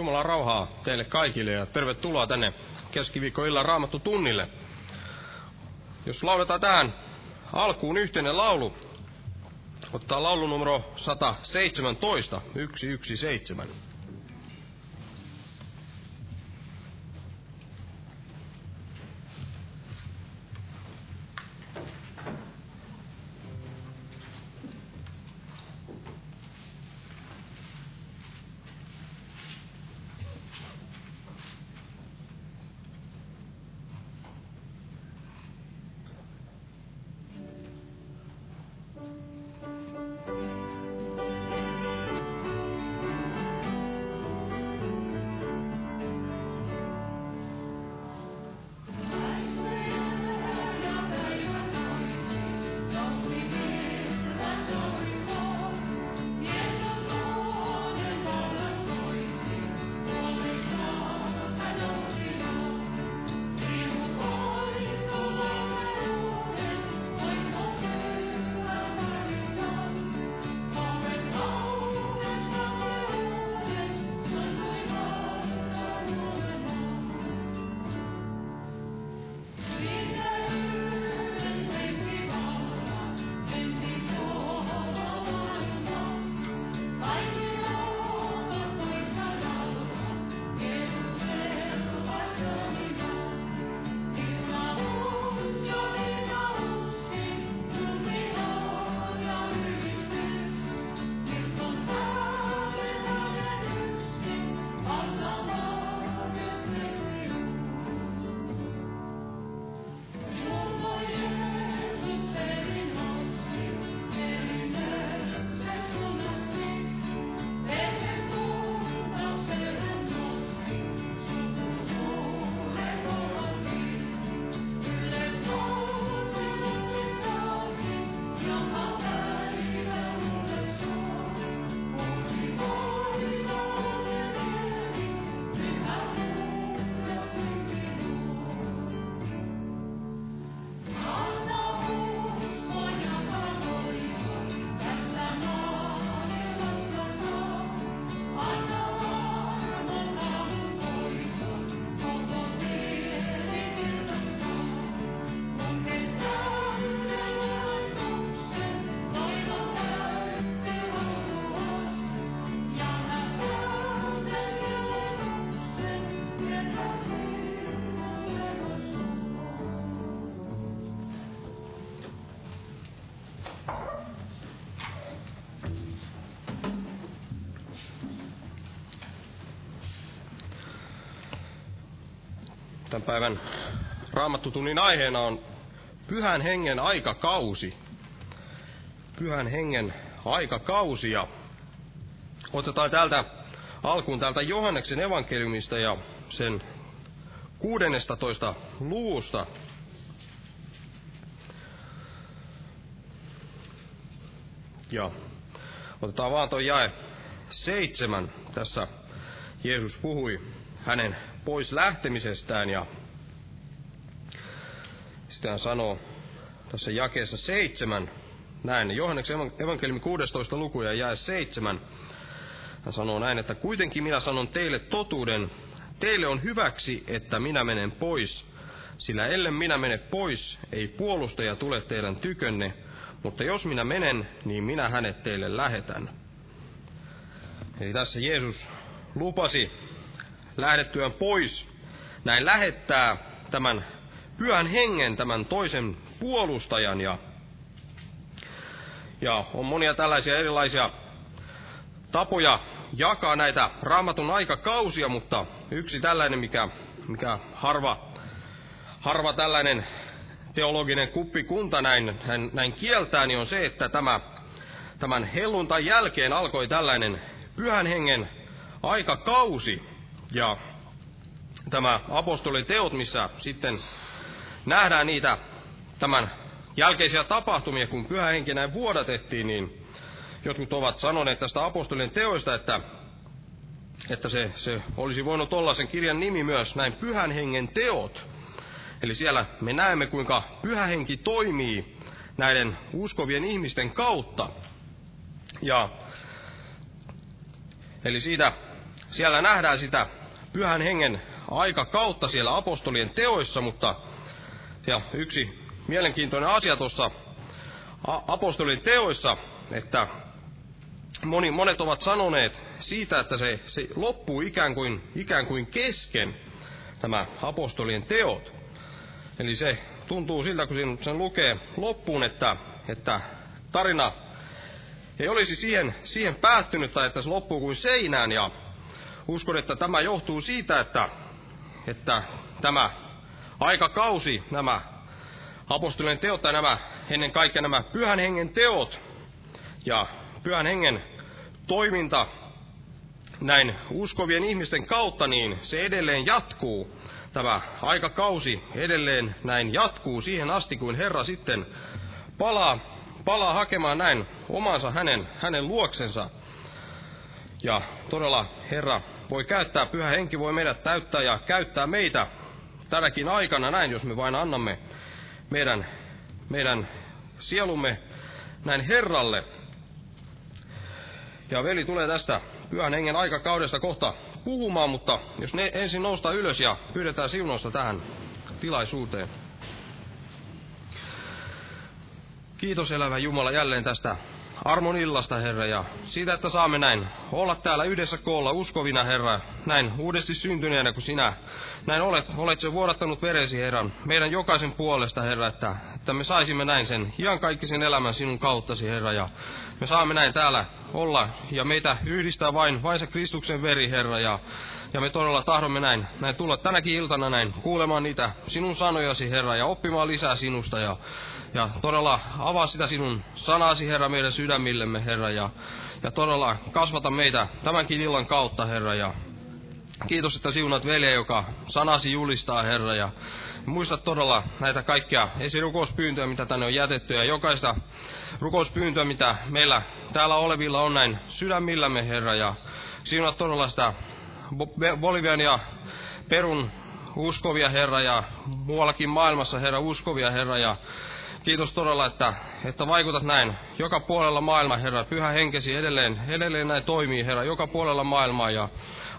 Jumalan rauhaa teille kaikille ja tervetuloa tänne keskiviikkoillan raamattu tunnille. Jos lauletaan tähän alkuun yhteinen laulu, ottaa laulu numero 117, 117. Tämän päivän raamattutunnin aiheena on Pyhän hengen aikakausi. Pyhän hengen aikakausi ja otetaan täältä alkuun täältä Johanneksen evankeliumista ja sen 16 luvusta. Ja otetaan vaan tuo jae seitsemän. Tässä Jeesus puhui hänen pois lähtemisestään ja sitten hän sanoo tässä jakeessa seitsemän, näin, Johanneksen evankeliumi 16 luku ja seitsemän, hän sanoo näin, että kuitenkin minä sanon teille totuuden, teille on hyväksi, että minä menen pois, sillä ellen minä mene pois, ei puolustaja tule teidän tykönne, mutta jos minä menen, niin minä hänet teille lähetän. Eli tässä Jeesus lupasi lähdettyään pois, näin lähettää tämän pyhän hengen, tämän toisen puolustajan. Ja, ja on monia tällaisia erilaisia tapoja jakaa näitä raamatun aikakausia, mutta yksi tällainen, mikä, mikä harva, harva tällainen teologinen kuppikunta näin, näin, näin kieltää, niin on se, että tämä, tämän helluntai jälkeen alkoi tällainen pyhän hengen aikakausi. Ja tämä apostoliteot, missä sitten nähdään niitä tämän jälkeisiä tapahtumia, kun pyhä henki näin vuodatettiin, niin jotkut ovat sanoneet tästä apostolien teoista, että, että se, se olisi voinut olla sen kirjan nimi myös näin pyhän hengen teot. Eli siellä me näemme, kuinka pyhä henki toimii näiden uskovien ihmisten kautta. Ja, eli siitä siellä nähdään sitä pyhän hengen aika kautta siellä apostolien teoissa, mutta ja yksi mielenkiintoinen asia tuossa apostolien teoissa, että moni, monet ovat sanoneet siitä, että se, se loppuu ikään kuin, ikään kuin kesken tämä apostolien teot. Eli se tuntuu siltä, kun sen lukee loppuun, että, että tarina ei olisi siihen, siihen päättynyt tai että se loppuu kuin seinään. Ja uskon, että tämä johtuu siitä, että, että tämä aikakausi, nämä apostolien teot tai nämä, ennen kaikkea nämä pyhän hengen teot ja pyhän hengen toiminta näin uskovien ihmisten kautta, niin se edelleen jatkuu. Tämä aikakausi edelleen näin jatkuu siihen asti, kuin Herra sitten palaa, palaa hakemaan näin omansa hänen, hänen luoksensa. Ja todella Herra voi käyttää, pyhä henki voi meidät täyttää ja käyttää meitä tänäkin aikana näin, jos me vain annamme meidän, meidän sielumme näin Herralle. Ja veli tulee tästä pyhän hengen aikakaudesta kohta puhumaan, mutta jos ne ensin nousta ylös ja pyydetään siunosta tähän tilaisuuteen. Kiitos elävä Jumala jälleen tästä armon illasta, Herra, ja siitä, että saamme näin olla täällä yhdessä koolla uskovina, Herra, näin uudesti syntyneenä, kun sinä näin olet, olet se vuodattanut veresi, Herra, meidän jokaisen puolesta, Herra, että, että me saisimme näin sen iankaikkisen elämän sinun kauttasi, Herra, ja me saamme näin täällä olla, ja meitä yhdistää vain, vain se Kristuksen veri, Herra, ja, ja me todella tahdomme näin, näin tulla tänäkin iltana näin kuulemaan niitä sinun sanojasi, Herra, ja oppimaan lisää sinusta, ja ja todella avaa sitä sinun sanasi, Herra, meidän sydämillemme, Herra, ja, ja todella kasvata meitä tämänkin illan kautta, Herra, ja kiitos, että siunat veljeä, joka sanasi julistaa, Herra, ja muista todella näitä kaikkia esirukouspyyntöjä, mitä tänne on jätetty, ja jokaista rukouspyyntöä, mitä meillä täällä olevilla on näin sydämillämme, Herra, ja siunat todella sitä Bolivian ja Perun uskovia, Herra, ja muuallakin maailmassa, Herra, uskovia, Herra, ja Kiitos todella, että, että vaikutat näin joka puolella maailmaa, Herra. Pyhä henkesi edelleen, edelleen näin toimii, Herra, joka puolella maailmaa. Ja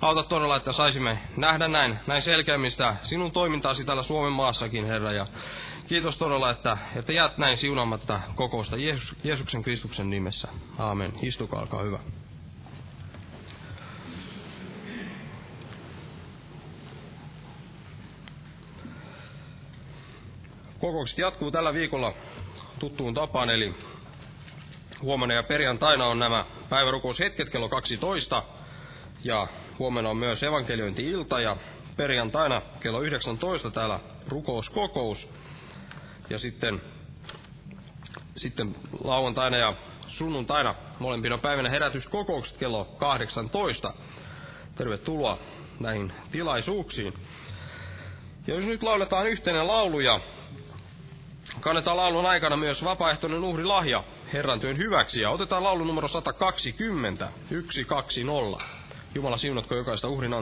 auta todella, että saisimme nähdä näin, näin selkeämmistä sinun toimintaasi täällä Suomen maassakin, Herra. Ja kiitos todella, että, että jäät näin siunaamatta kokousta Jeesuksen Kristuksen nimessä. Aamen. Istukaa, alkaa hyvä. Kokoukset jatkuu tällä viikolla tuttuun tapaan, eli huomenna ja perjantaina on nämä päivärukoushetket kello 12, ja huomenna on myös evankeliointi-ilta, ja perjantaina kello 19 täällä rukouskokous, ja sitten, sitten lauantaina ja sunnuntaina molempina päivinä herätyskokoukset kello 18. Tervetuloa näihin tilaisuuksiin. Ja jos nyt lauletaan yhteinen laulu ja Kannetaan laulun aikana myös vapaaehtoinen uhrilahja Herran työn hyväksi ja otetaan laulu numero 120, 120. Jumala siunatko jokaista uhrin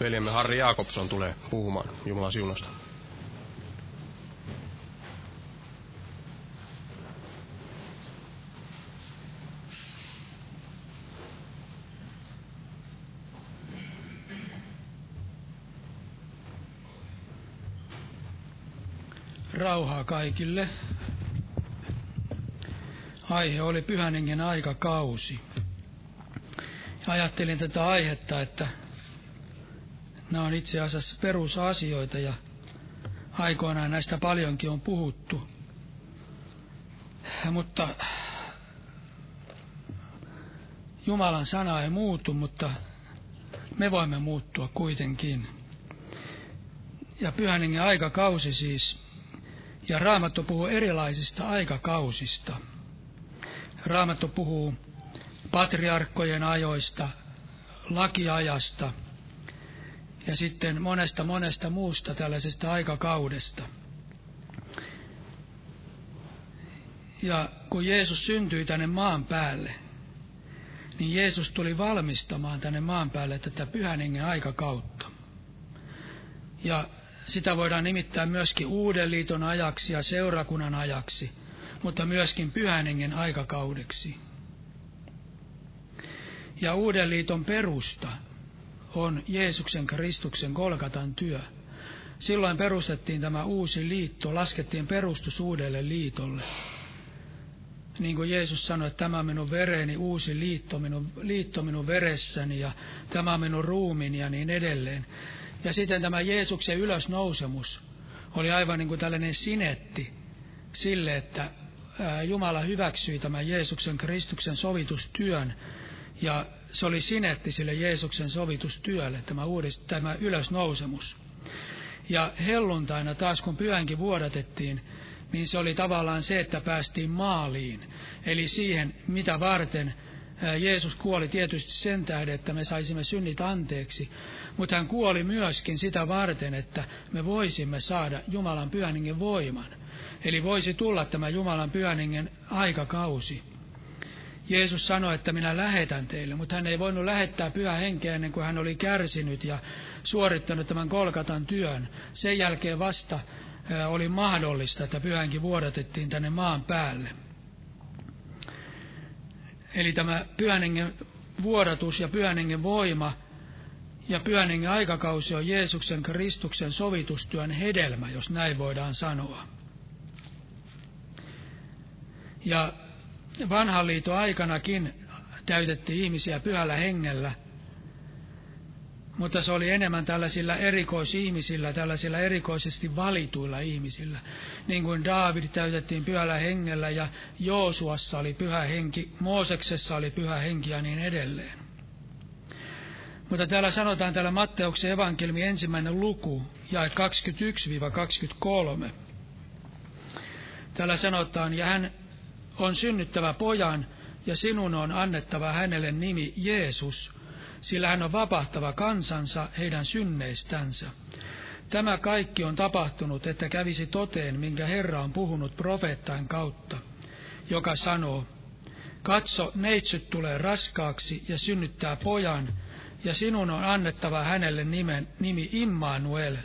veljemme Harri Jaakobson tulee puhumaan Jumalan siunosta. Rauhaa kaikille. Aihe oli pyhän aikakausi. Ajattelin tätä aihetta, että nämä on itse asiassa perusasioita ja aikoinaan näistä paljonkin on puhuttu. Mutta Jumalan sana ei muutu, mutta me voimme muuttua kuitenkin. Ja pyhän aikakausi siis ja Raamattu puhuu erilaisista aikakausista. Raamattu puhuu patriarkkojen ajoista, lakiajasta ja sitten monesta monesta muusta tällaisesta aikakaudesta. Ja kun Jeesus syntyi tänne maan päälle, niin Jeesus tuli valmistamaan tänne maan päälle tätä pyhän hengen aikakautta. Ja sitä voidaan nimittää myöskin uuden liiton ajaksi ja seurakunnan ajaksi, mutta myöskin pyhän hengen aikakaudeksi. Ja uuden liiton perusta on Jeesuksen Kristuksen Kolkatan työ. Silloin perustettiin tämä uusi liitto, laskettiin perustus uudelle liitolle. Niin kuin Jeesus sanoi, että tämä on minun vereni, uusi liitto minun, liitto minun veressäni ja tämä on minun ruumiini ja niin edelleen. Ja sitten tämä Jeesuksen ylösnousemus oli aivan niin kuin tällainen sinetti sille, että Jumala hyväksyi tämän Jeesuksen Kristuksen sovitustyön. Ja se oli sinetti sille Jeesuksen sovitustyölle, tämä, uudist, tämä ylösnousemus. Ja helluntaina taas, kun pyhänkin vuodatettiin, niin se oli tavallaan se, että päästiin maaliin. Eli siihen, mitä varten Jeesus kuoli tietysti sen tähden, että me saisimme synnit anteeksi, mutta hän kuoli myöskin sitä varten, että me voisimme saada Jumalan pyhäningen voiman. Eli voisi tulla tämä Jumalan pyhäningen aikakausi. Jeesus sanoi, että minä lähetän teille, mutta hän ei voinut lähettää pyhä henkeä ennen kuin hän oli kärsinyt ja suorittanut tämän kolkatan työn. Sen jälkeen vasta oli mahdollista, että pyhänkin vuodatettiin tänne maan päälle. Eli tämä pyhän vuodatus ja pyhän voima ja pyhän aikakausi on Jeesuksen Kristuksen sovitustyön hedelmä, jos näin voidaan sanoa. Ja vanhan liiton aikanakin täytettiin ihmisiä pyhällä hengellä – mutta se oli enemmän tällaisilla erikoisihmisillä, tällaisilla erikoisesti valituilla ihmisillä. Niin kuin Daavid täytettiin pyhällä hengellä ja Joosuassa oli pyhä henki, Mooseksessa oli pyhä henki ja niin edelleen. Mutta täällä sanotaan täällä Matteuksen evankelmi ensimmäinen luku, ja 21-23. Täällä sanotaan, ja hän on synnyttävä pojan, ja sinun on annettava hänelle nimi Jeesus, sillä hän on vapahtava kansansa heidän synneistänsä. Tämä kaikki on tapahtunut, että kävisi toteen, minkä Herra on puhunut profeettain kautta, joka sanoo, Katso, neitsyt tulee raskaaksi ja synnyttää pojan, ja sinun on annettava hänelle nimen, nimi Immanuel,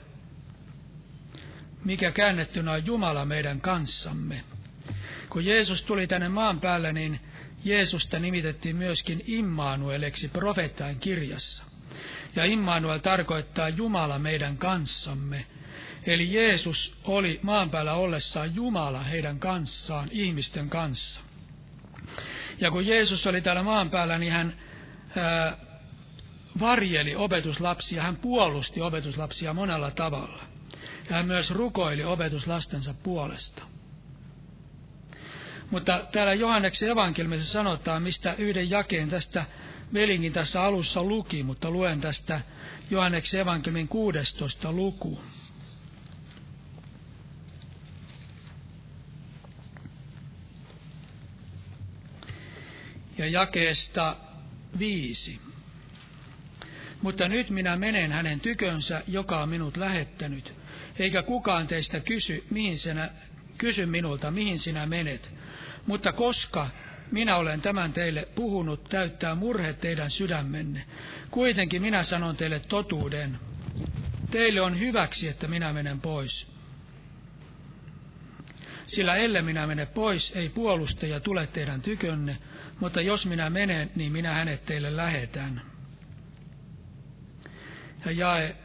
mikä käännettynä on Jumala meidän kanssamme. Kun Jeesus tuli tänne maan päälle, niin Jeesusta nimitettiin myöskin Immanueleksi profeettain kirjassa. Ja Immanuel tarkoittaa Jumala meidän kanssamme. Eli Jeesus oli maan päällä ollessaan Jumala heidän kanssaan, ihmisten kanssa. Ja kun Jeesus oli täällä maan päällä, niin hän ää, varjeli opetuslapsia, hän puolusti opetuslapsia monella tavalla. Ja hän myös rukoili opetuslastensa puolesta. Mutta täällä Johanneksen evankeliumissa sanotaan, mistä yhden jakeen tästä Velingin tässä alussa luki, mutta luen tästä Johanneksen evankeliumin 16 luku. Ja jakeesta viisi. Mutta nyt minä menen hänen tykönsä, joka on minut lähettänyt, eikä kukaan teistä kysy, mihin sinä, kysy minulta, mihin sinä menet. Mutta koska minä olen tämän teille puhunut, täyttää murhe teidän sydämenne. Kuitenkin minä sanon teille totuuden. Teille on hyväksi, että minä menen pois. Sillä ellei minä mene pois, ei puolustaja tule teidän tykönne, mutta jos minä menen, niin minä hänet teille lähetän. Ja jae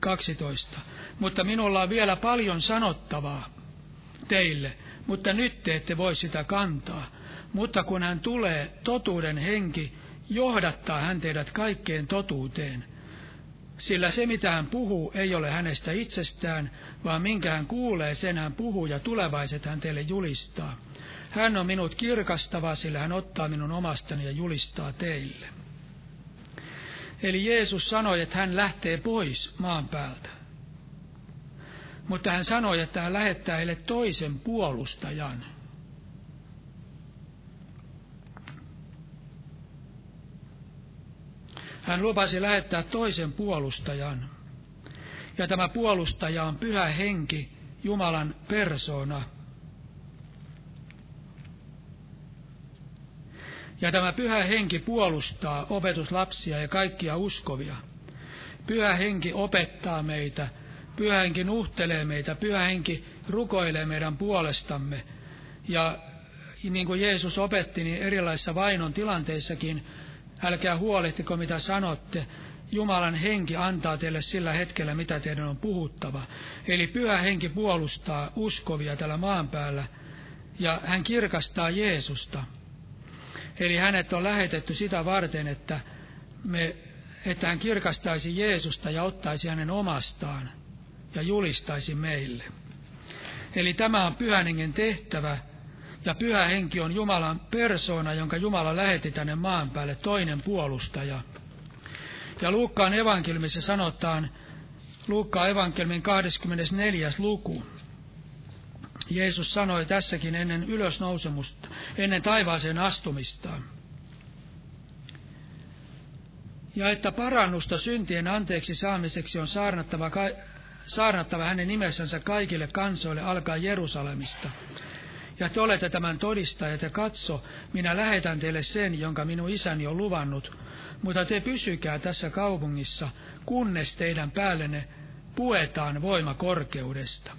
12. Mutta minulla on vielä paljon sanottavaa teille, mutta nyt te ette voi sitä kantaa. Mutta kun hän tulee, totuuden henki johdattaa hän teidät kaikkeen totuuteen. Sillä se, mitä hän puhuu, ei ole hänestä itsestään, vaan minkä hän kuulee, sen hän puhuu ja tulevaiset hän teille julistaa. Hän on minut kirkastava, sillä hän ottaa minun omastani ja julistaa teille. Eli Jeesus sanoi, että hän lähtee pois maan päältä. Mutta hän sanoi, että hän lähettää heille toisen puolustajan. Hän lupasi lähettää toisen puolustajan. Ja tämä puolustaja on pyhä henki, Jumalan persona. Ja tämä pyhä henki puolustaa opetuslapsia ja kaikkia uskovia. Pyhä henki opettaa meitä, pyhä henki nuhtelee meitä, pyhä henki rukoilee meidän puolestamme. Ja niin kuin Jeesus opetti, niin erilaisissa vainon tilanteissakin, älkää huolehtiko mitä sanotte, Jumalan henki antaa teille sillä hetkellä, mitä teidän on puhuttava. Eli pyhä henki puolustaa uskovia tällä maan päällä, ja hän kirkastaa Jeesusta. Eli hänet on lähetetty sitä varten, että, me, että hän kirkastaisi Jeesusta ja ottaisi hänen omastaan ja julistaisi meille. Eli tämä on pyhän hengen tehtävä, ja pyhä henki on Jumalan persona, jonka Jumala lähetti tänne maan päälle, toinen puolustaja. Ja Luukkaan evankeliumissa sanotaan, Luukkaan evankeliumin 24. luku, Jeesus sanoi tässäkin ennen ylösnousemusta, ennen taivaaseen astumistaan. Ja että parannusta syntien anteeksi saamiseksi on saarnattava, saarnattava hänen nimessänsä kaikille kansoille alkaa Jerusalemista. Ja te olette tämän todistajat ja katso, minä lähetän teille sen, jonka minun isäni on luvannut, mutta te pysykää tässä kaupungissa, kunnes teidän päällenne puetaan voima korkeudesta.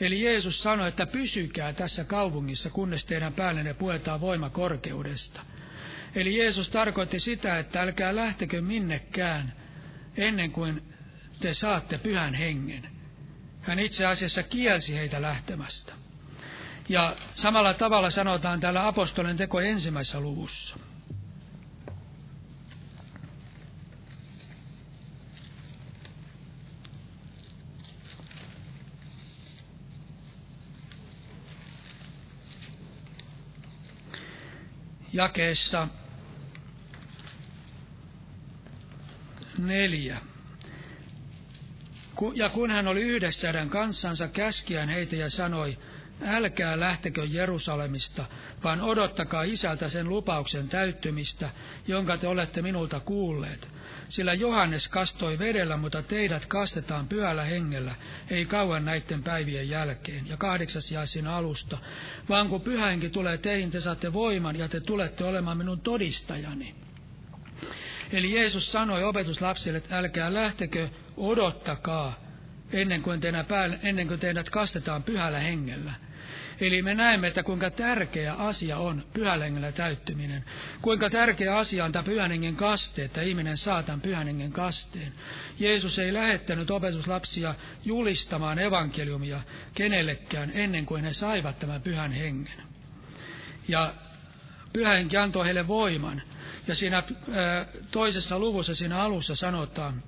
Eli Jeesus sanoi, että pysykää tässä kaupungissa, kunnes teidän päällenne puetaan voima korkeudesta. Eli Jeesus tarkoitti sitä, että älkää lähtekö minnekään ennen kuin te saatte pyhän hengen. Hän itse asiassa kielsi heitä lähtemästä. Ja samalla tavalla sanotaan täällä apostolien teko ensimmäisessä luvussa. jakeessa neljä. Ja kun hän oli yhdessä heidän kanssansa, käskiään heitä ja sanoi, älkää lähtekö Jerusalemista, vaan odottakaa isältä sen lupauksen täyttymistä, jonka te olette minulta kuulleet. Sillä Johannes kastoi vedellä, mutta teidät kastetaan pyhällä hengellä, ei kauan näiden päivien jälkeen. Ja kahdeksas jää siinä alusta. Vaan kun pyhänkin tulee teihin, te saatte voiman ja te tulette olemaan minun todistajani. Eli Jeesus sanoi opetuslapsille, että älkää lähtekö, odottakaa, ennen kuin, teidät, ennen kuin teidät kastetaan pyhällä hengellä. Eli me näemme, että kuinka tärkeä asia on pyhällä hengellä täyttyminen. Kuinka tärkeä asia on tämä pyhän hengen kaste, että ihminen saa tämän pyhän hengen kasteen. Jeesus ei lähettänyt opetuslapsia julistamaan evankeliumia kenellekään ennen kuin he saivat tämän pyhän hengen. Ja pyhä henki antoi heille voiman. Ja siinä toisessa luvussa, siinä alussa sanotaan,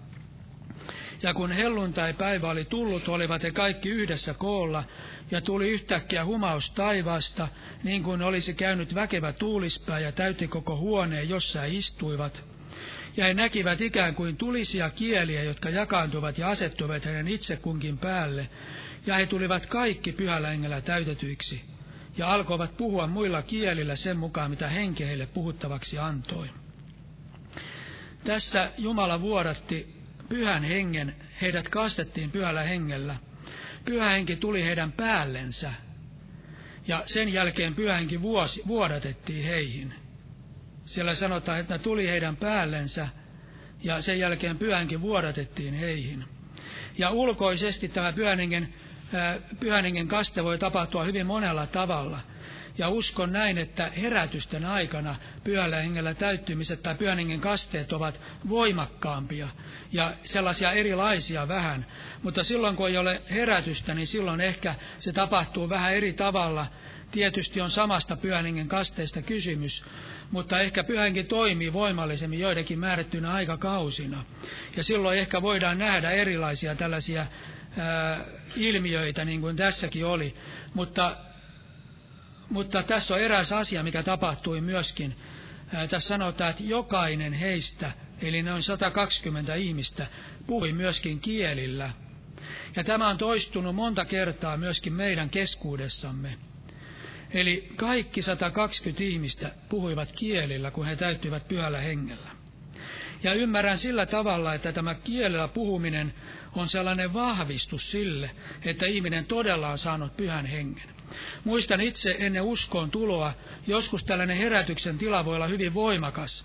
ja kun helluntai-päivä oli tullut, olivat he kaikki yhdessä koolla, ja tuli yhtäkkiä humaus taivaasta, niin kuin olisi käynyt väkevä tuulispää ja täytti koko huoneen, jossa he istuivat. Ja he näkivät ikään kuin tulisia kieliä, jotka jakaantuvat ja asettuivat hänen itse kunkin päälle, ja he tulivat kaikki pyhällä hengellä täytetyiksi, ja alkoivat puhua muilla kielillä sen mukaan, mitä henki heille puhuttavaksi antoi. Tässä Jumala vuodatti pyhän hengen, heidät kastettiin pyhällä hengellä. Pyhä henki tuli heidän päällensä. ja sen jälkeen pyhänkin vuosi, vuodatettiin heihin. Siellä sanotaan, että tuli heidän päällensä ja sen jälkeen pyhänkin vuodatettiin heihin. Ja ulkoisesti tämä pyhänengen, pyhänengen kaste voi tapahtua hyvin monella tavalla. Ja uskon näin, että herätysten aikana pyhällä hengellä täyttymiset tai pyhän hengen kasteet ovat voimakkaampia ja sellaisia erilaisia vähän. Mutta silloin kun ei ole herätystä, niin silloin ehkä se tapahtuu vähän eri tavalla. Tietysti on samasta pyhän hengen kasteesta kysymys, mutta ehkä pyhänkin toimii voimallisemmin joidenkin määrättynä aikakausina. Ja silloin ehkä voidaan nähdä erilaisia tällaisia ää, ilmiöitä, niin kuin tässäkin oli. Mutta mutta tässä on eräs asia, mikä tapahtui myöskin. Tässä sanotaan, että jokainen heistä, eli noin 120 ihmistä, puhui myöskin kielillä. Ja tämä on toistunut monta kertaa myöskin meidän keskuudessamme. Eli kaikki 120 ihmistä puhuivat kielillä, kun he täyttyivät pyhällä hengellä. Ja ymmärrän sillä tavalla, että tämä kielellä puhuminen on sellainen vahvistus sille, että ihminen todella on saanut pyhän hengen. Muistan itse ennen uskoon tuloa, joskus tällainen herätyksen tila voi olla hyvin voimakas.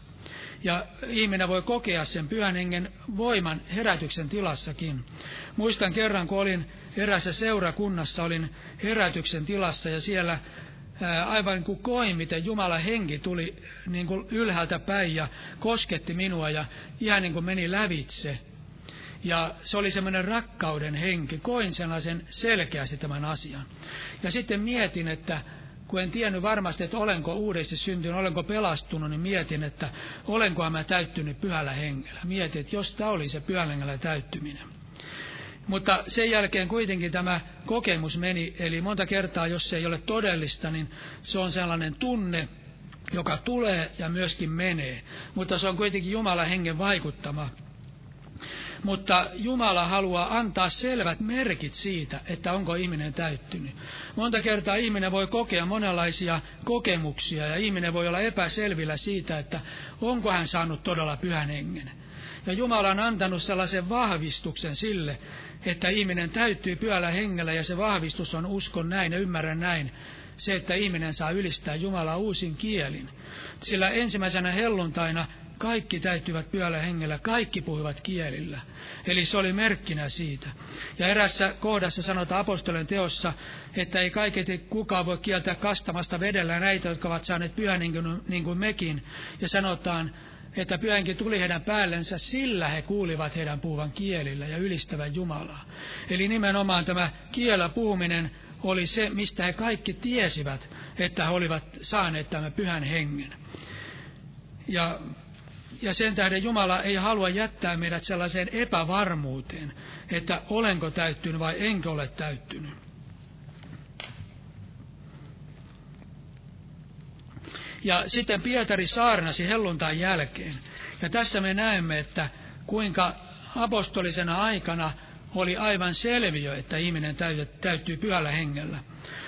Ja ihminen voi kokea sen pyhän hengen voiman herätyksen tilassakin. Muistan kerran, kun olin erässä seurakunnassa, olin herätyksen tilassa ja siellä aivan kuin koin, miten Jumalan henki tuli niin kuin ylhäältä päin ja kosketti minua ja ihan niin kuin meni lävitse. Ja se oli semmoinen rakkauden henki. Koin sellaisen selkeästi tämän asian. Ja sitten mietin, että kun en tiennyt varmasti, että olenko uudesti syntynyt, olenko pelastunut, niin mietin, että olenko mä täyttynyt pyhällä hengellä. Mietin, että jos tämä oli se pyhällä hengellä täyttyminen. Mutta sen jälkeen kuitenkin tämä kokemus meni, eli monta kertaa, jos se ei ole todellista, niin se on sellainen tunne, joka tulee ja myöskin menee. Mutta se on kuitenkin Jumalan hengen vaikuttama mutta Jumala haluaa antaa selvät merkit siitä, että onko ihminen täyttynyt. Monta kertaa ihminen voi kokea monenlaisia kokemuksia ja ihminen voi olla epäselvillä siitä, että onko hän saanut todella pyhän hengen. Ja Jumala on antanut sellaisen vahvistuksen sille, että ihminen täyttyy pyhällä hengellä ja se vahvistus on uskon näin ja ymmärrän näin, se, että ihminen saa ylistää Jumalaa uusin kielin. Sillä ensimmäisenä helluntaina kaikki täyttyivät pyöllä hengellä, kaikki puhuivat kielillä. Eli se oli merkkinä siitä. Ja erässä kohdassa sanotaan apostolien teossa, että ei kaiketi kukaan voi kieltää kastamasta vedellä näitä, jotka ovat saaneet pyhän niin kuin mekin. Ja sanotaan, että pyhänkin tuli heidän päällensä, sillä he kuulivat heidän puhuvan kielillä ja ylistävän Jumalaa. Eli nimenomaan tämä kielä puhuminen oli se, mistä he kaikki tiesivät, että he olivat saaneet tämän pyhän hengen. Ja ja sen tähden Jumala ei halua jättää meidät sellaiseen epävarmuuteen, että olenko täyttynyt vai enkö ole täyttynyt. Ja sitten Pietari saarnasi helluntain jälkeen. Ja tässä me näemme, että kuinka apostolisena aikana oli aivan selviö, että ihminen täyttyy pyhällä hengellä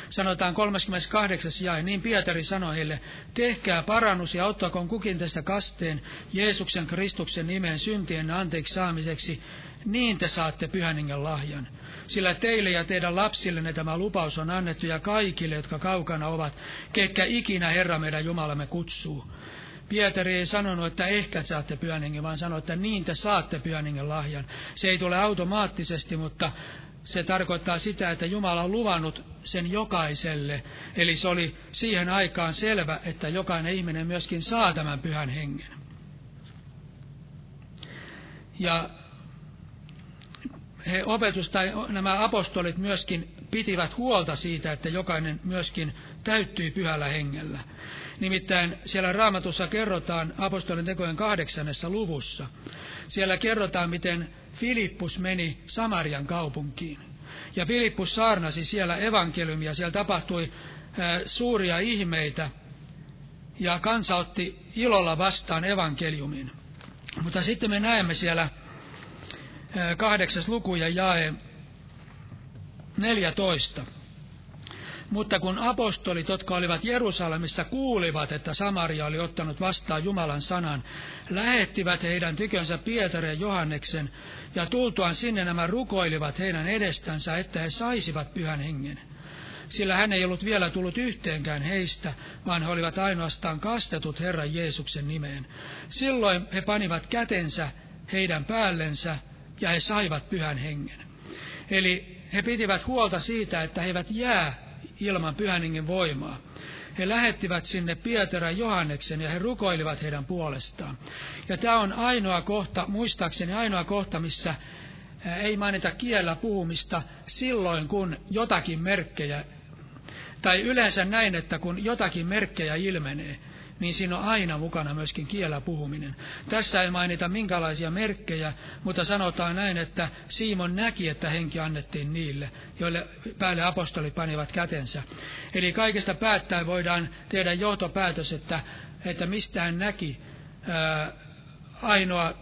sanotaan 38. jae, niin Pietari sanoi heille, tehkää parannus ja ottakoon kukin tästä kasteen Jeesuksen Kristuksen nimeen syntien anteeksi saamiseksi, niin te saatte pyhän lahjan. Sillä teille ja teidän lapsillenne tämä lupaus on annettu ja kaikille, jotka kaukana ovat, ketkä ikinä Herra meidän Jumalamme kutsuu. Pietari ei sanonut, että ehkä saatte pyhän vaan sanoi, että niin te saatte pyhän lahjan. Se ei tule automaattisesti, mutta se tarkoittaa sitä, että Jumala on luvannut sen jokaiselle. Eli se oli siihen aikaan selvä, että jokainen ihminen myöskin saa tämän pyhän hengen. Ja he opetus tai nämä apostolit myöskin pitivät huolta siitä, että jokainen myöskin täyttyi pyhällä hengellä. Nimittäin siellä raamatussa kerrotaan apostolin tekojen kahdeksannessa luvussa. Siellä kerrotaan, miten Filippus meni Samarian kaupunkiin. Ja Filippus saarnasi siellä evankeliumia, siellä tapahtui suuria ihmeitä, ja kansa otti ilolla vastaan evankeliumin. Mutta sitten me näemme siellä kahdeksas luku ja jae 14. Mutta kun apostolit, jotka olivat Jerusalemissa, kuulivat, että Samaria oli ottanut vastaan Jumalan sanan, lähettivät heidän tykönsä Pietari ja Johanneksen, ja tultuaan sinne nämä rukoilivat heidän edestänsä, että he saisivat pyhän hengen. sillä hän ei ollut vielä tullut yhteenkään heistä, vaan he olivat ainoastaan kastetut Herran Jeesuksen nimeen. Silloin he panivat kätensä heidän päällensä ja he saivat pyhän hengen. Eli he pitivät huolta siitä, että he eivät jää ilman pyhän hengen voimaa. He lähettivät sinne Pieterän Johanneksen ja he rukoilivat heidän puolestaan. Ja tämä on ainoa kohta, muistaakseni ainoa kohta, missä ei mainita kiellä puhumista silloin, kun jotakin merkkejä, tai yleensä näin, että kun jotakin merkkejä ilmenee, niin siinä on aina mukana myöskin kiellä puhuminen. Tässä ei mainita minkälaisia merkkejä, mutta sanotaan näin, että Simon näki, että henki annettiin niille, joille päälle apostolit panivat kätensä. Eli kaikesta päättäen voidaan tehdä johtopäätös, että, että mistä hän näki ää, ainoa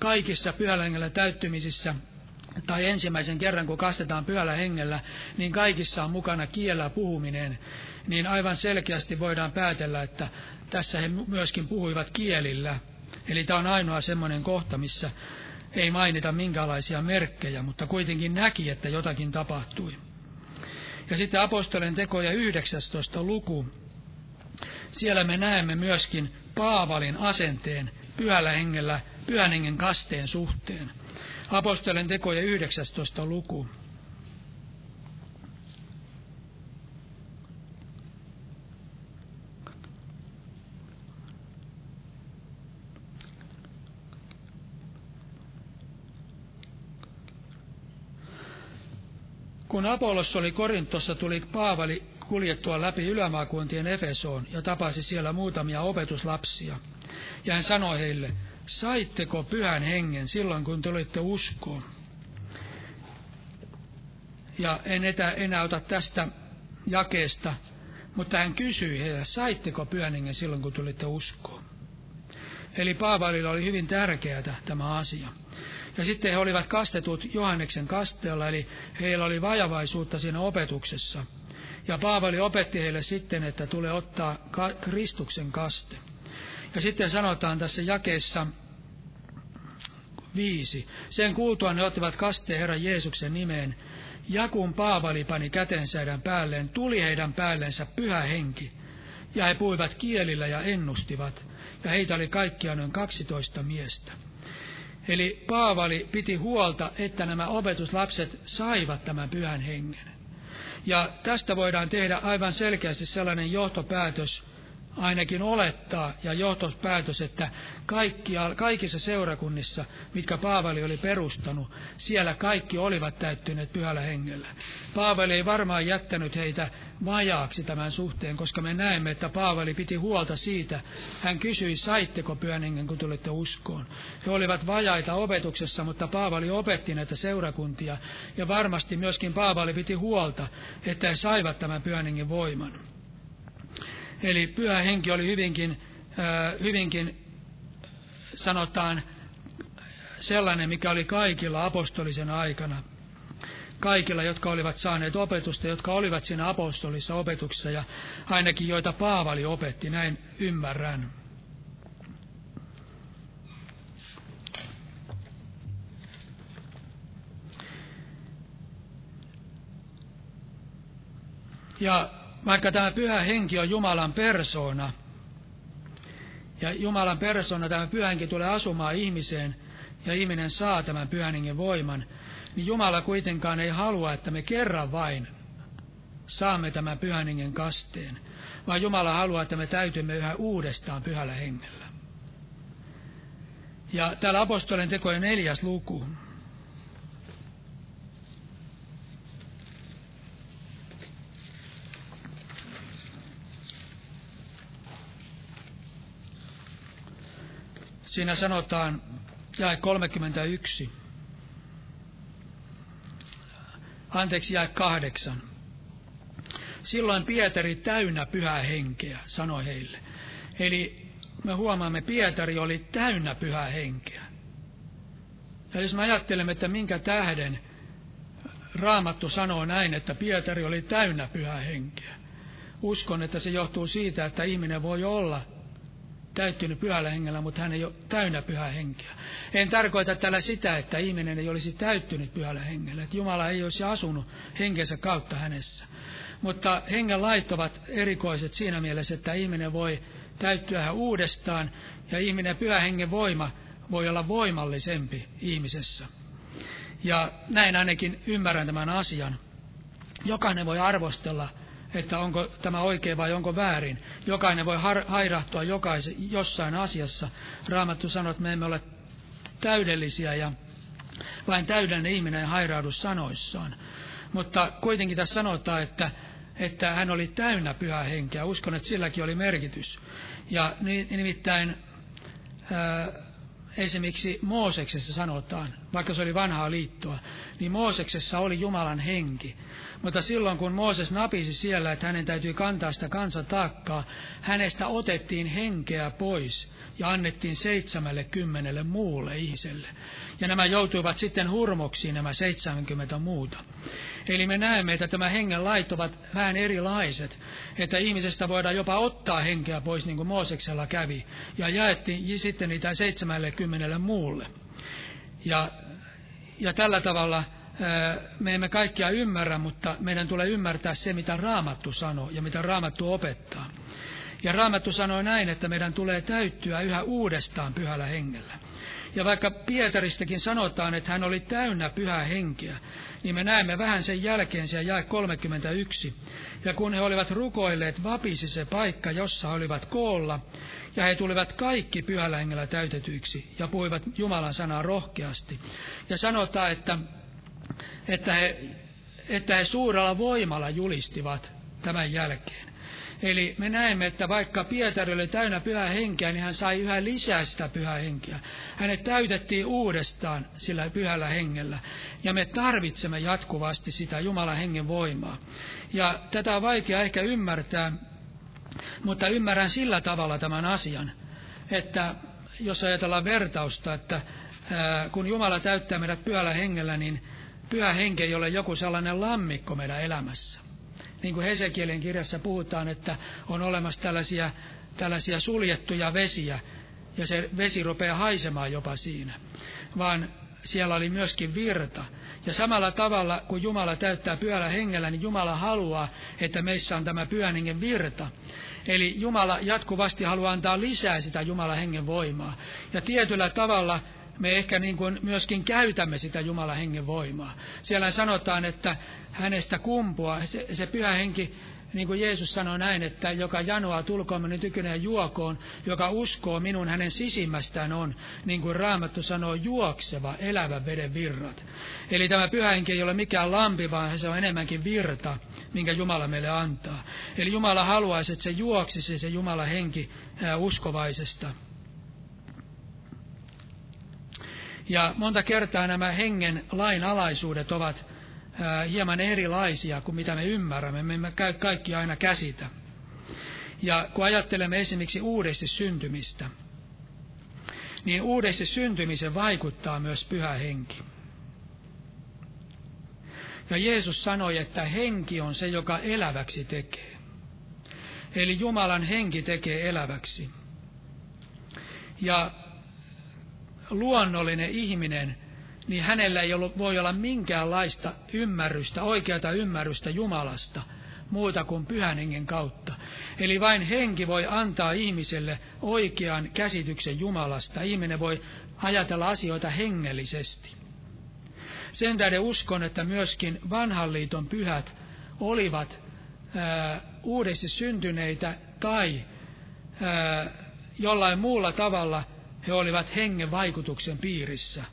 kaikissa pyhällä täyttymisissä tai ensimmäisen kerran, kun kastetaan pyhällä hengellä, niin kaikissa on mukana kiellä puhuminen, niin aivan selkeästi voidaan päätellä, että tässä he myöskin puhuivat kielillä. Eli tämä on ainoa semmoinen kohta, missä ei mainita minkälaisia merkkejä, mutta kuitenkin näki, että jotakin tapahtui. Ja sitten apostolen tekoja 19. luku. Siellä me näemme myöskin Paavalin asenteen pyhällä hengellä, pyhän hengen kasteen suhteen. Apostolen tekoja 19. luku. Kun Apollos oli Korintossa, tuli Paavali kuljettua läpi ylämaakuntien Efesoon ja tapasi siellä muutamia opetuslapsia. Ja hän sanoi heille, saitteko pyhän hengen silloin, kun te olitte uskoon? Ja en etä, enää ota tästä jakeesta, mutta hän kysyi heille, saitteko pyhän hengen silloin, kun tulitte uskoon? Eli Paavalilla oli hyvin tärkeää tämä asia. Ja sitten he olivat kastetut Johanneksen kasteella, eli heillä oli vajavaisuutta siinä opetuksessa. Ja Paavali opetti heille sitten, että tulee ottaa Kristuksen kaste. Ja sitten sanotaan tässä jakeessa viisi. Sen kuultua ne ottivat kasteen Herran Jeesuksen nimeen. Ja kun Paavali pani kätensä heidän päälleen, tuli heidän päällensä pyhä henki. Ja he puhuivat kielillä ja ennustivat. Ja heitä oli kaikkiaan noin kaksitoista miestä. Eli Paavali piti huolta, että nämä opetuslapset saivat tämän pyhän hengen. Ja tästä voidaan tehdä aivan selkeästi sellainen johtopäätös, ainakin olettaa ja johtopäätös, että kaikkia, kaikissa seurakunnissa, mitkä Paavali oli perustanut, siellä kaikki olivat täyttyneet pyhällä hengellä. Paavali ei varmaan jättänyt heitä vajaaksi tämän suhteen, koska me näemme, että Paavali piti huolta siitä. Hän kysyi, saitteko pyhän hengen, kun tulitte uskoon. He olivat vajaita opetuksessa, mutta Paavali opetti näitä seurakuntia, ja varmasti myöskin Paavali piti huolta, että he saivat tämän pyhän hengen voiman. Eli pyhä henki oli hyvinkin, hyvinkin sanotaan, sellainen, mikä oli kaikilla apostolisen aikana. Kaikilla, jotka olivat saaneet opetusta, jotka olivat siinä apostolissa opetuksessa ja ainakin joita Paavali opetti, näin ymmärrän. Ja vaikka tämä pyhä henki on Jumalan persoona, ja Jumalan persona tämä pyhä henki tulee asumaan ihmiseen, ja ihminen saa tämän pyhän hengen voiman, niin Jumala kuitenkaan ei halua, että me kerran vain saamme tämän pyhän hengen kasteen, vaan Jumala haluaa, että me täytymme yhä uudestaan pyhällä hengellä. Ja täällä apostolien tekojen neljäs luku, Siinä sanotaan jae 31. Anteeksi, jae kahdeksan. Silloin Pietari täynnä pyhää henkeä, sanoi heille. Eli me huomaamme, Pietari oli täynnä pyhää henkeä. Ja jos me ajattelemme, että minkä tähden Raamattu sanoo näin, että Pietari oli täynnä pyhää henkeä. Uskon, että se johtuu siitä, että ihminen voi olla täyttynyt pyhällä hengellä, mutta hän ei ole täynnä pyhää henkeä. En tarkoita tällä sitä, että ihminen ei olisi täyttynyt pyhällä hengellä, että Jumala ei olisi asunut henkensä kautta hänessä. Mutta hengen lait ovat erikoiset siinä mielessä, että ihminen voi täyttyä uudestaan ja ihminen pyhä hengen voima voi olla voimallisempi ihmisessä. Ja näin ainakin ymmärrän tämän asian. Jokainen voi arvostella, että onko tämä oikein vai onko väärin. Jokainen voi har- hairahtua jokaisen, jossain asiassa. Raamattu sanoo, että me emme ole täydellisiä ja vain täydellinen ihminen hairaudu sanoissaan. Mutta kuitenkin tässä sanotaan, että, että hän oli täynnä pyhää henkeä. Uskon, että silläkin oli merkitys. Ja nimittäin ää, esimerkiksi Mooseksessa sanotaan, vaikka se oli vanhaa liittoa, niin Mooseksessa oli Jumalan henki. Mutta silloin kun Mooses napisi siellä, että hänen täytyy kantaa sitä kansan taakkaa, hänestä otettiin henkeä pois ja annettiin seitsemälle kymmenelle muulle ihmiselle. Ja nämä joutuivat sitten hurmoksiin, nämä 70 muuta. Eli me näemme, että tämä hengen lait ovat vähän erilaiset, että ihmisestä voidaan jopa ottaa henkeä pois, niin kuin Mooseksella kävi, ja jaettiin sitten niitä 70 muulle. Ja, ja tällä tavalla me emme kaikkia ymmärrä, mutta meidän tulee ymmärtää se, mitä Raamattu sanoo ja mitä Raamattu opettaa. Ja Raamattu sanoo näin, että meidän tulee täyttyä yhä uudestaan pyhällä hengellä. Ja vaikka Pietaristakin sanotaan, että hän oli täynnä pyhää henkeä, niin me näemme vähän sen jälkeen siellä jae 31. Ja kun he olivat rukoilleet, vapisi se paikka, jossa olivat koolla, ja he tulivat kaikki pyhällä hengellä täytetyiksi, ja puhuivat Jumalan sanaa rohkeasti. Ja sanotaan, että, että, he, että he suurella voimalla julistivat tämän jälkeen. Eli me näemme, että vaikka Pietari oli täynnä pyhää henkeä, niin hän sai yhä lisää sitä pyhää henkeä. Hänet täytettiin uudestaan sillä pyhällä hengellä. Ja me tarvitsemme jatkuvasti sitä Jumalan hengen voimaa. Ja tätä on vaikea ehkä ymmärtää, mutta ymmärrän sillä tavalla tämän asian, että jos ajatellaan vertausta, että kun Jumala täyttää meidät pyhällä hengellä, niin pyhä henki ei ole joku sellainen lammikko meidän elämässä niin kuin Hesekielin kirjassa puhutaan, että on olemassa tällaisia, tällaisia suljettuja vesiä, ja se vesi rupeaa haisemaan jopa siinä. Vaan siellä oli myöskin virta. Ja samalla tavalla, kun Jumala täyttää pyhällä hengellä, niin Jumala haluaa, että meissä on tämä pyhän hengen virta. Eli Jumala jatkuvasti haluaa antaa lisää sitä Jumalan hengen voimaa. Ja tietyllä tavalla me ehkä niin kuin myöskin käytämme sitä Jumalan hengen voimaa. Siellä sanotaan, että hänestä kumpua, se, se pyhä henki, niin kuin Jeesus sanoi näin, että joka janoaa tulkoon minun tykyneen juokoon, joka uskoo minun hänen sisimmästään on, niin kuin Raamattu sanoo, juokseva, elävä veden virrat. Eli tämä pyhä henki ei ole mikään lampi, vaan se on enemmänkin virta, minkä Jumala meille antaa. Eli Jumala haluaisi, että se juoksisi se Jumala henki uskovaisesta. Ja monta kertaa nämä hengen lainalaisuudet ovat hieman erilaisia kuin mitä me ymmärrämme. Me emme kaikki aina käsitä. Ja kun ajattelemme esimerkiksi uudesti syntymistä, niin uudesti syntymisen vaikuttaa myös pyhä henki. Ja Jeesus sanoi, että henki on se, joka eläväksi tekee. Eli Jumalan henki tekee eläväksi. Ja luonnollinen ihminen, niin hänellä ei ollut, voi olla minkäänlaista ymmärrystä, oikeata ymmärrystä Jumalasta, muuta kuin pyhän hengen kautta. Eli vain henki voi antaa ihmiselle oikean käsityksen Jumalasta. Ihminen voi ajatella asioita hengellisesti. Sen tähden uskon, että myöskin vanhan liiton pyhät olivat ää, uudesti syntyneitä tai ää, jollain muulla tavalla he olivat hengen vaikutuksen piirissä,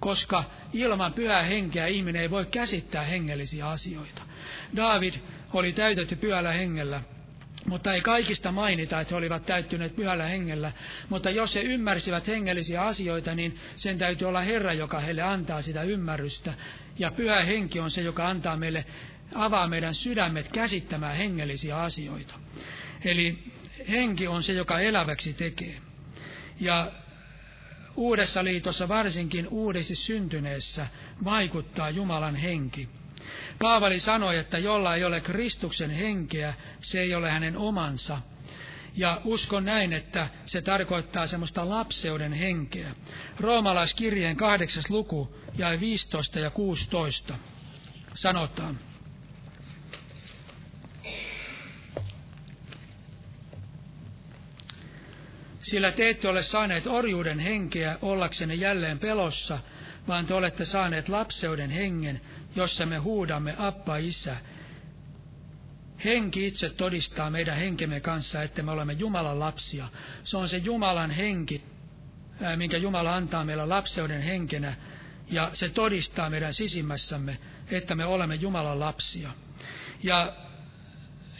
koska ilman pyhää henkeä ihminen ei voi käsittää hengellisiä asioita. David oli täytetty pyhällä hengellä, mutta ei kaikista mainita, että he olivat täyttyneet pyhällä hengellä. Mutta jos he ymmärsivät hengellisiä asioita, niin sen täytyy olla Herra, joka heille antaa sitä ymmärrystä. Ja pyhä henki on se, joka antaa meille, avaa meidän sydämet käsittämään hengellisiä asioita. Eli henki on se, joka eläväksi tekee. Ja uudessa liitossa, varsinkin uudesti syntyneessä, vaikuttaa Jumalan henki. Paavali sanoi, että jolla ei ole Kristuksen henkeä, se ei ole hänen omansa. Ja uskon näin, että se tarkoittaa semmoista lapseuden henkeä. Roomalaiskirjeen kahdeksas luku ja 15 ja 16 sanotaan. Sillä te ette ole saaneet orjuuden henkeä ollaksenne jälleen pelossa, vaan te olette saaneet lapseuden hengen, jossa me huudamme Appa Isä. Henki itse todistaa meidän henkemme kanssa, että me olemme Jumalan lapsia. Se on se Jumalan henki, minkä Jumala antaa meillä lapseuden henkenä, ja se todistaa meidän sisimmässämme, että me olemme Jumalan lapsia. Ja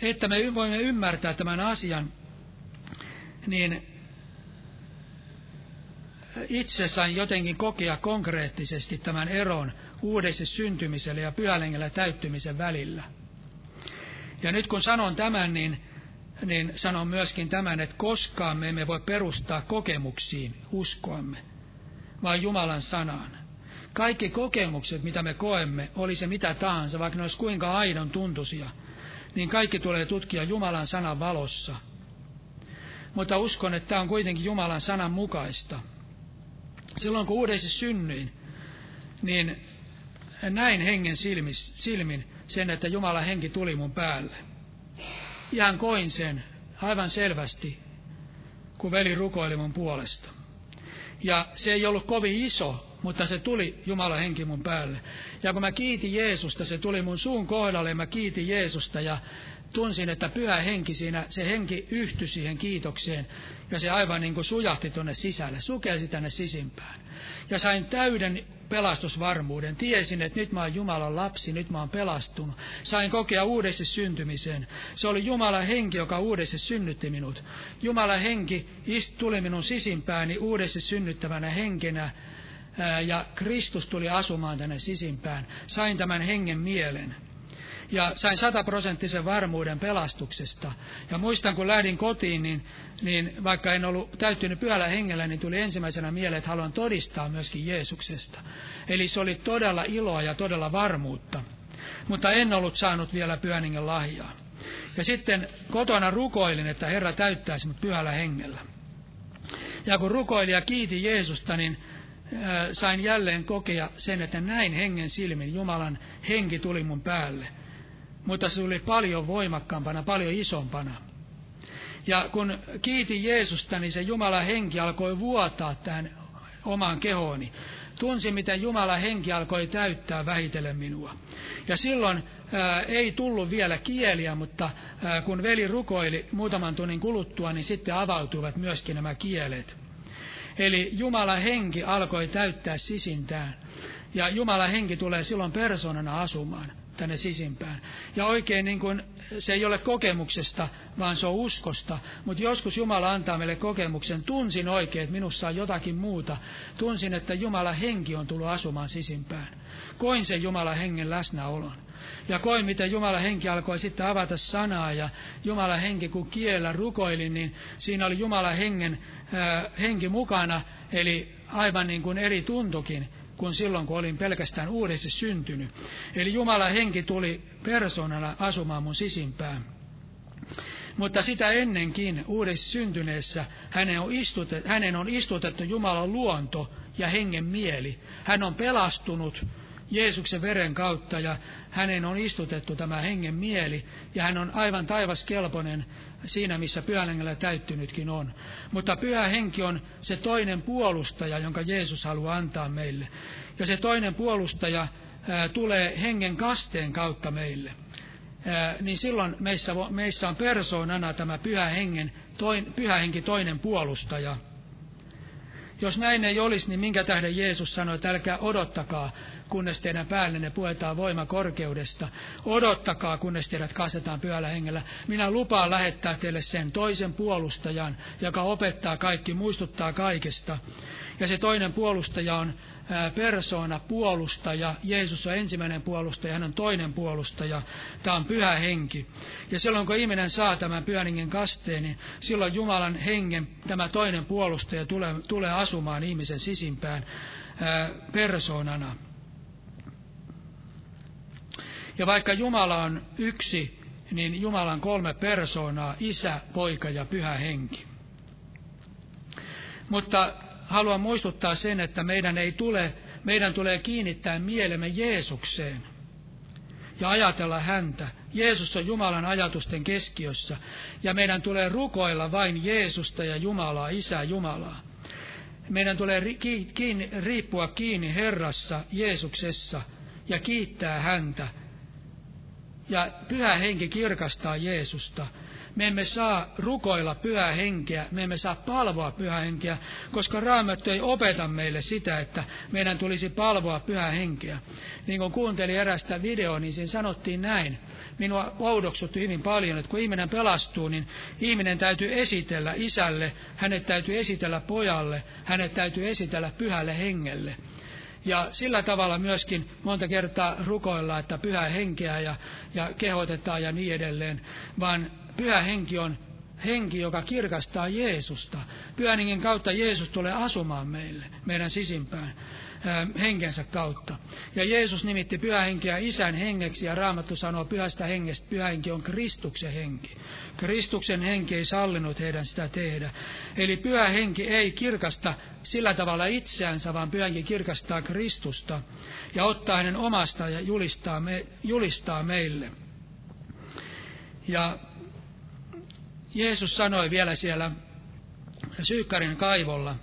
että me voimme ymmärtää tämän asian, niin itse sain jotenkin kokea konkreettisesti tämän eron uudesti syntymiselle ja pyhälengellä täyttymisen välillä. Ja nyt kun sanon tämän, niin, niin sanon myöskin tämän, että koskaan me emme voi perustaa kokemuksiin uskoamme, vaan Jumalan sanaan. Kaikki kokemukset, mitä me koemme, oli se mitä tahansa, vaikka ne olisi kuinka aidon tuntuisia, niin kaikki tulee tutkia Jumalan sanan valossa. Mutta uskon, että tämä on kuitenkin Jumalan sanan mukaista – silloin kun uudesti synnyin, niin näin hengen silmis, silmin sen, että Jumala henki tuli mun päälle. Ihan koin sen aivan selvästi, kun veli rukoili mun puolesta. Ja se ei ollut kovin iso, mutta se tuli Jumalan henki mun päälle. Ja kun mä kiitin Jeesusta, se tuli mun suun kohdalle ja mä kiitin Jeesusta ja tunsin, että pyhä henki siinä, se henki yhtyi siihen kiitokseen ja se aivan niin kuin sujahti tuonne sisälle, sukelsi tänne sisimpään. Ja sain täyden pelastusvarmuuden. Tiesin, että nyt mä oon Jumalan lapsi, nyt mä oon pelastunut. Sain kokea uudesti syntymisen. Se oli Jumalan henki, joka uudesti synnytti minut. Jumalan henki tuli minun sisimpääni uudesti synnyttävänä henkenä, ja Kristus tuli asumaan tänne sisimpään. Sain tämän hengen mielen ja sain sataprosenttisen varmuuden pelastuksesta. Ja muistan, kun lähdin kotiin, niin, niin vaikka en ollut täyttynyt pyhällä hengellä, niin tuli ensimmäisenä mieleen, että haluan todistaa myöskin Jeesuksesta. Eli se oli todella iloa ja todella varmuutta. Mutta en ollut saanut vielä pyhän lahjaa. Ja sitten kotona rukoilin, että Herra täyttäisi mut pyhällä hengellä. Ja kun rukoilin ja kiitin Jeesusta, niin sain jälleen kokea sen, että näin hengen silmin Jumalan henki tuli mun päälle mutta se oli paljon voimakkaampana, paljon isompana. Ja kun kiitin Jeesusta, niin se Jumalan henki alkoi vuotaa tähän omaan kehooni. Tunsin, miten Jumalan henki alkoi täyttää vähitellen minua. Ja silloin ää, ei tullut vielä kieliä, mutta ää, kun veli rukoili muutaman tunnin kuluttua, niin sitten avautuivat myöskin nämä kielet. Eli Jumalan henki alkoi täyttää sisintään. Ja Jumalan henki tulee silloin persoonana asumaan tänne sisimpään. Ja oikein niin kuin, se ei ole kokemuksesta, vaan se on uskosta. Mutta joskus Jumala antaa meille kokemuksen. Tunsin oikein, että minussa on jotakin muuta. Tunsin, että Jumala henki on tullut asumaan sisimpään. Koin sen Jumala hengen läsnäolon. Ja koin, miten Jumala henki alkoi sitten avata sanaa ja Jumala henki, kun kiellä rukoilin, niin siinä oli Jumala hengen, äh, henki mukana, eli aivan niin kuin eri tuntokin kuin silloin, kun olin pelkästään uudesti syntynyt. Eli Jumalan henki tuli persoonana asumaan mun sisimpään. Mutta sitä ennenkin uudesti syntyneessä hänen on, istutettu, hänen on istutettu Jumalan luonto ja hengen mieli. Hän on pelastunut Jeesuksen veren kautta ja hänen on istutettu tämä hengen mieli ja hän on aivan taivaskelpoinen siinä, missä pyhähengellä täyttynytkin on. Mutta pyhä henki on se toinen puolustaja, jonka Jeesus haluaa antaa meille. Ja se toinen puolustaja ää, tulee hengen kasteen kautta meille. Ää, niin silloin meissä, meissä on persoonana tämä pyhä, hengen, toin, pyhä henki toinen puolustaja. Jos näin ei olisi, niin minkä tähden Jeesus sanoi, että älkää odottakaa, kunnes teidän päällenne puetaan voima korkeudesta. Odottakaa, kunnes teidät kasetaan pyöllä hengellä. Minä lupaan lähettää teille sen toisen puolustajan, joka opettaa kaikki, muistuttaa kaikesta. Ja se toinen puolustaja on persoona, puolustaja. Jeesus on ensimmäinen puolustaja, hän on toinen puolustaja. Tämä on pyhä henki. Ja silloin kun ihminen saa tämän pyhän hengen kasteen, niin silloin Jumalan hengen tämä toinen puolustaja tulee, tulee asumaan ihmisen sisimpään persoonana. Ja vaikka Jumala on yksi, niin Jumalan kolme persoonaa, isä, poika ja pyhä henki. Mutta haluan muistuttaa sen, että meidän ei tule, meidän tulee kiinnittää mielemme Jeesukseen ja ajatella häntä. Jeesus on Jumalan ajatusten keskiössä ja meidän tulee rukoilla vain Jeesusta ja Jumalaa, Isä Jumalaa. Meidän tulee riippua kiinni Herrassa, Jeesuksessa ja kiittää häntä. Ja pyhä henki kirkastaa Jeesusta me emme saa rukoilla pyhää henkeä, me emme saa palvoa pyhää henkeä, koska raamattu ei opeta meille sitä, että meidän tulisi palvoa pyhää henkeä. Niin kuin kuuntelin erästä videoa, niin siinä sanottiin näin. Minua oudoksutti hyvin paljon, että kun ihminen pelastuu, niin ihminen täytyy esitellä isälle, hänet täytyy esitellä pojalle, hänet täytyy esitellä pyhälle hengelle. Ja sillä tavalla myöskin monta kertaa rukoillaan, että pyhää henkeä ja, ja kehotetaan ja niin edelleen, vaan Pyhä henki on henki, joka kirkastaa Jeesusta. Pyhän kautta Jeesus tulee asumaan meille, meidän sisimpään henkensä kautta. Ja Jeesus nimitti pyhä henkeä isän hengeksi ja Raamattu sanoo pyhästä hengestä, pyhä henki on Kristuksen henki. Kristuksen henki ei sallinut heidän sitä tehdä. Eli pyhä henki ei kirkasta sillä tavalla itseänsä, vaan pyhä henki kirkastaa Kristusta ja ottaa hänen omasta ja julistaa, me, julistaa meille. Ja Jeesus sanoi vielä siellä Syykkarin kaivolla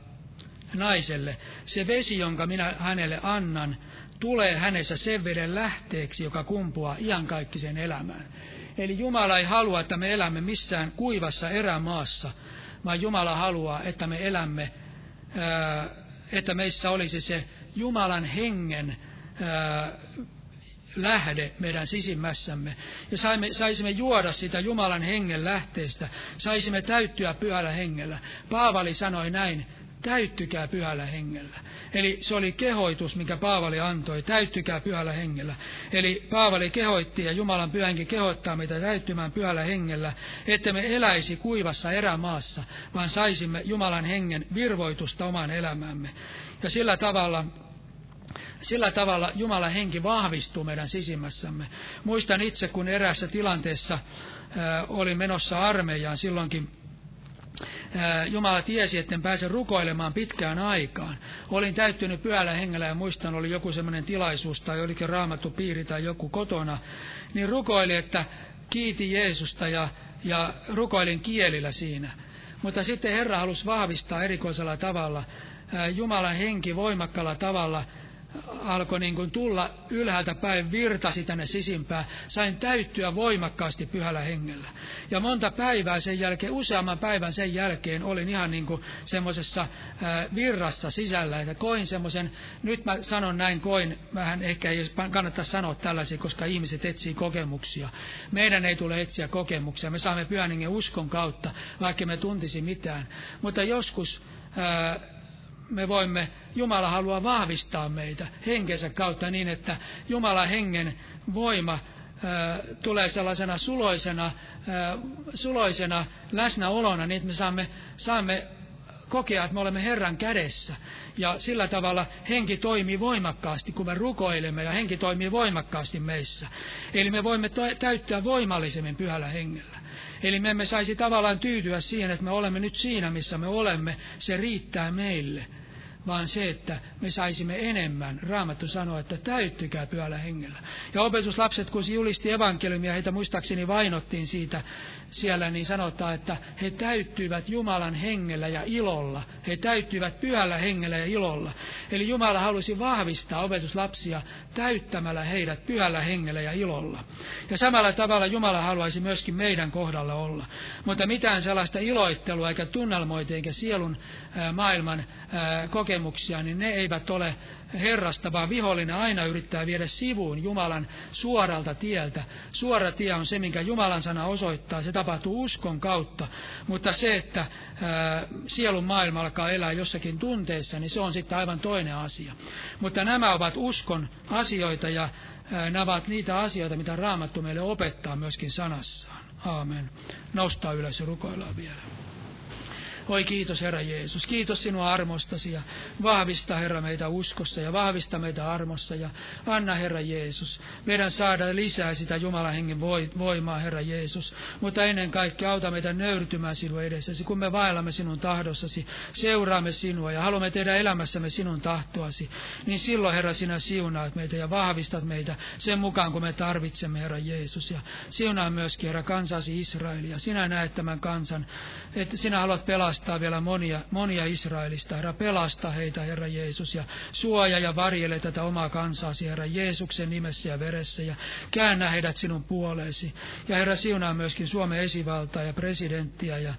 naiselle, se vesi, jonka minä hänelle annan, tulee hänessä sen veden lähteeksi, joka kumpuaa iankaikkiseen elämään. Eli Jumala ei halua, että me elämme missään kuivassa erämaassa, vaan Jumala haluaa, että me elämme, että meissä olisi se Jumalan hengen lähde meidän sisimmässämme. Ja saimme, saisimme juoda sitä Jumalan hengen lähteestä, saisimme täyttyä pyhällä hengellä. Paavali sanoi näin, täyttykää pyhällä hengellä. Eli se oli kehoitus, mikä Paavali antoi, täyttykää pyhällä hengellä. Eli Paavali kehoitti ja Jumalan pyhänkin kehottaa meitä täyttymään pyhällä hengellä, että me eläisi kuivassa erämaassa, vaan saisimme Jumalan hengen virvoitusta omaan elämämme. Ja sillä tavalla sillä tavalla Jumalan henki vahvistuu meidän sisimmässämme. Muistan itse, kun eräässä tilanteessa äh, olin menossa armeijaan, silloinkin Jumala tiesi, etten pääse rukoilemaan pitkään aikaan. Olin täyttynyt pyhällä hengellä ja muistan, oli joku semmoinen tilaisuus tai olikin raamattu piiri tai joku kotona, niin rukoili, että kiiti Jeesusta ja, ja rukoilin kielillä siinä. Mutta sitten Herra halusi vahvistaa erikoisella tavalla, Jumalan henki voimakkaalla tavalla alkoi niin kuin tulla ylhäältä päin, virtasi tänne sisimpään. Sain täyttyä voimakkaasti pyhällä hengellä. Ja monta päivää sen jälkeen, useamman päivän sen jälkeen olin ihan niin kuin semmoisessa virrassa sisällä, että koin semmoisen, nyt mä sanon näin, koin, vähän ehkä ei kannata sanoa tällaisia, koska ihmiset etsii kokemuksia. Meidän ei tule etsiä kokemuksia, me saamme pyhän hengen uskon kautta, vaikka me tuntisi mitään. Mutta joskus ää, me voimme, Jumala haluaa vahvistaa meitä henkensä kautta niin, että Jumalan hengen voima tulee sellaisena suloisena, suloisena läsnäolona, niin että me saamme, saamme kokea, että me olemme Herran kädessä. Ja sillä tavalla henki toimii voimakkaasti, kun me rukoilemme, ja henki toimii voimakkaasti meissä. Eli me voimme täyttää voimallisemmin pyhällä hengellä. Eli me emme saisi tavallaan tyytyä siihen, että me olemme nyt siinä, missä me olemme. Se riittää meille vaan se, että me saisimme enemmän. Raamattu sanoo, että täyttykää pyöllä hengellä. Ja opetuslapset, kun julisti evankeliumia, heitä muistaakseni vainottiin siitä siellä, niin sanotaan, että he täyttyivät Jumalan hengellä ja ilolla. He täyttyivät pyhällä hengellä ja ilolla. Eli Jumala halusi vahvistaa opetuslapsia täyttämällä heidät pyhällä hengellä ja ilolla. Ja samalla tavalla Jumala haluaisi myöskin meidän kohdalla olla. Mutta mitään sellaista iloittelua eikä tunnelmoita eikä sielun maailman kokemuksia, niin ne eivät ole Herrasta, vaan vihollinen aina yrittää viedä sivuun Jumalan suoralta tieltä. Suora tie on se, minkä Jumalan sana osoittaa. Se tapahtuu uskon kautta. Mutta se, että ää, sielun maailma alkaa elää jossakin tunteissa, niin se on sitten aivan toinen asia. Mutta nämä ovat uskon asioita ja ää, nämä ovat niitä asioita, mitä Raamattu meille opettaa myöskin sanassaan. Aamen. Nostaa ylös ja rukoillaan vielä. Oi kiitos Herra Jeesus, kiitos sinua armostasi ja vahvista Herra meitä uskossa ja vahvista meitä armossa ja anna Herra Jeesus meidän saada lisää sitä Jumalan hengen voimaa Herra Jeesus, mutta ennen kaikkea auta meitä nöyrtymään sinua edessäsi, kun me vaellamme sinun tahdossasi, seuraamme sinua ja haluamme tehdä elämässämme sinun tahtoasi, niin silloin Herra sinä siunaat meitä ja vahvistat meitä sen mukaan, kun me tarvitsemme Herra Jeesus. Ja siunaa myöskin Herra kansasi Israelia. Sinä näet tämän kansan, että sinä haluat pelastaa vielä monia, monia Israelista. Herra, pelasta heitä, Herra Jeesus, ja suoja ja varjele tätä omaa kansaasi, Herra Jeesuksen nimessä ja veressä, ja käännä heidät sinun puoleesi. Ja Herra, siunaa myöskin Suomen esivaltaa ja presidenttiä, ja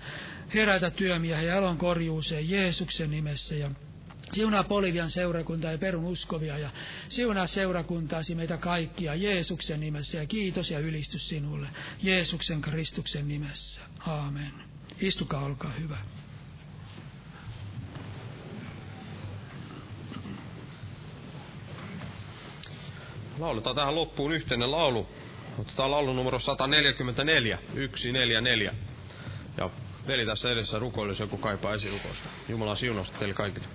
herätä työmiehiä ja elon korjuuseen Jeesuksen nimessä, ja Siunaa Polivian seurakuntaa ja perun uskovia ja siunaa seurakuntaasi meitä kaikkia Jeesuksen nimessä ja kiitos ja ylistys sinulle Jeesuksen Kristuksen nimessä. Aamen. Istukaa, olkaa hyvä. Lauletaan tähän loppuun yhteinen laulu. Otetaan laulu numero 144, 144. Ja veli tässä edessä rukoilisi joku kaipaa esirukousta. Jumalan siunausta teille kaikille.